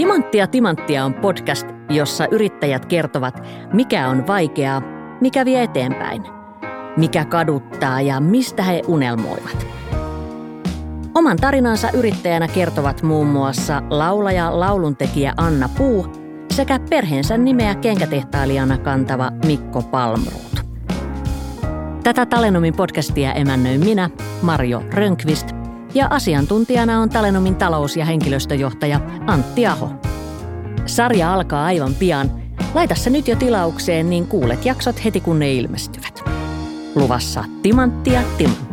Timanttia Timanttia on podcast, jossa yrittäjät kertovat, mikä on vaikeaa, mikä vie eteenpäin, mikä kaduttaa ja mistä he unelmoivat. Oman tarinansa yrittäjänä kertovat muun muassa laulaja lauluntekijä Anna Puu sekä perheensä nimeä kenkätehtailijana kantava Mikko Palmruut. Tätä Talenomin podcastia emännöin minä, Marjo Rönkvist, ja asiantuntijana on Talenomin talous- ja henkilöstöjohtaja Antti Aho. Sarja alkaa aivan pian. Laita se nyt jo tilaukseen, niin kuulet jaksot heti kun ne ilmestyvät. Luvassa timanttia timanttia.